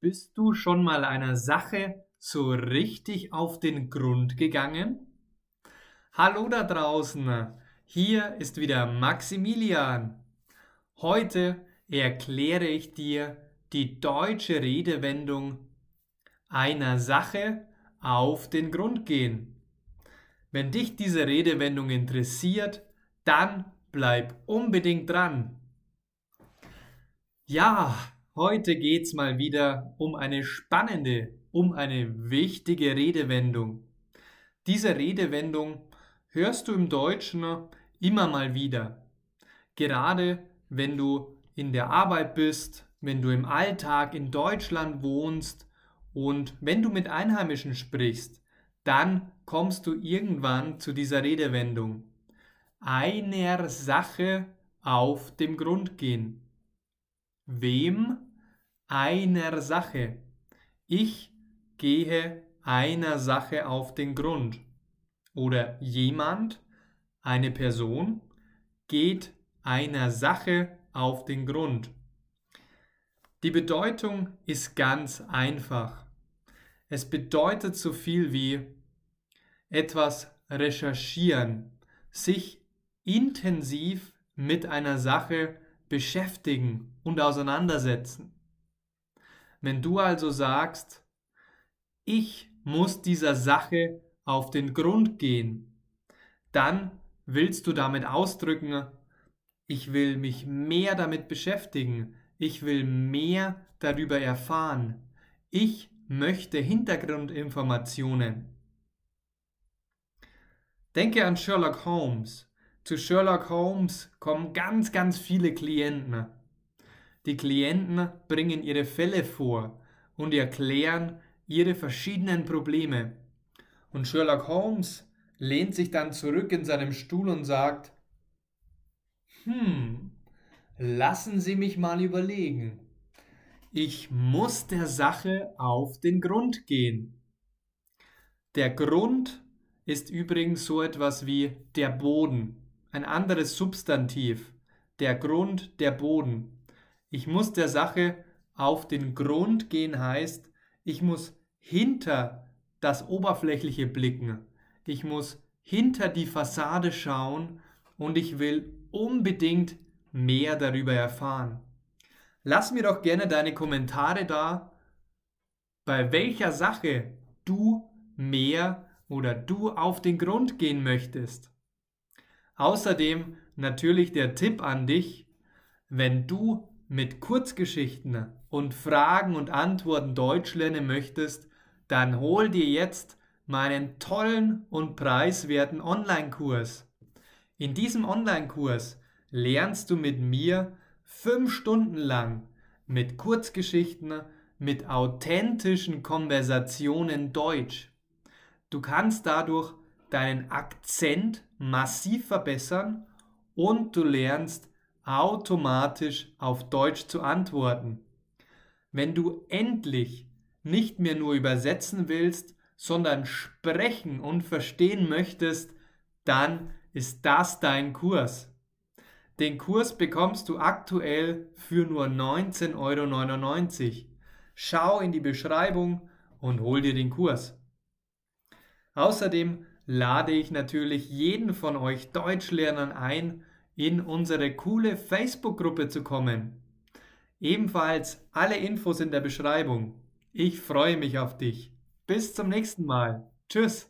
Bist du schon mal einer Sache so richtig auf den Grund gegangen? Hallo da draußen, hier ist wieder Maximilian. Heute erkläre ich dir die deutsche Redewendung einer Sache auf den Grund gehen. Wenn dich diese Redewendung interessiert, dann bleib unbedingt dran. Ja, Heute geht's mal wieder um eine spannende, um eine wichtige Redewendung. Diese Redewendung hörst du im Deutschen immer mal wieder. Gerade wenn du in der Arbeit bist, wenn du im Alltag in Deutschland wohnst und wenn du mit Einheimischen sprichst, dann kommst du irgendwann zu dieser Redewendung. Einer Sache auf dem Grund gehen. Wem einer Sache. Ich gehe einer Sache auf den Grund. Oder jemand, eine Person, geht einer Sache auf den Grund. Die Bedeutung ist ganz einfach. Es bedeutet so viel wie etwas recherchieren, sich intensiv mit einer Sache beschäftigen und auseinandersetzen. Wenn du also sagst, ich muss dieser Sache auf den Grund gehen, dann willst du damit ausdrücken, ich will mich mehr damit beschäftigen, ich will mehr darüber erfahren, ich möchte Hintergrundinformationen. Denke an Sherlock Holmes. Zu Sherlock Holmes kommen ganz, ganz viele Klienten. Die Klienten bringen ihre Fälle vor und erklären ihre verschiedenen Probleme. Und Sherlock Holmes lehnt sich dann zurück in seinem Stuhl und sagt, hm, lassen Sie mich mal überlegen. Ich muss der Sache auf den Grund gehen. Der Grund ist übrigens so etwas wie der Boden, ein anderes Substantiv. Der Grund, der Boden. Ich muss der Sache auf den Grund gehen heißt, ich muss hinter das Oberflächliche blicken. Ich muss hinter die Fassade schauen und ich will unbedingt mehr darüber erfahren. Lass mir doch gerne deine Kommentare da, bei welcher Sache du mehr oder du auf den Grund gehen möchtest. Außerdem natürlich der Tipp an dich, wenn du mit Kurzgeschichten und Fragen und Antworten Deutsch lernen möchtest, dann hol dir jetzt meinen tollen und preiswerten Online-Kurs. In diesem Online-Kurs lernst du mit mir fünf Stunden lang mit Kurzgeschichten, mit authentischen Konversationen Deutsch. Du kannst dadurch deinen Akzent massiv verbessern und du lernst automatisch auf Deutsch zu antworten. Wenn du endlich nicht mehr nur übersetzen willst, sondern sprechen und verstehen möchtest, dann ist das dein Kurs. Den Kurs bekommst du aktuell für nur 19,99 Euro. Schau in die Beschreibung und hol dir den Kurs. Außerdem lade ich natürlich jeden von euch Deutschlernern ein, in unsere coole Facebook-Gruppe zu kommen. Ebenfalls alle Infos in der Beschreibung. Ich freue mich auf dich. Bis zum nächsten Mal. Tschüss.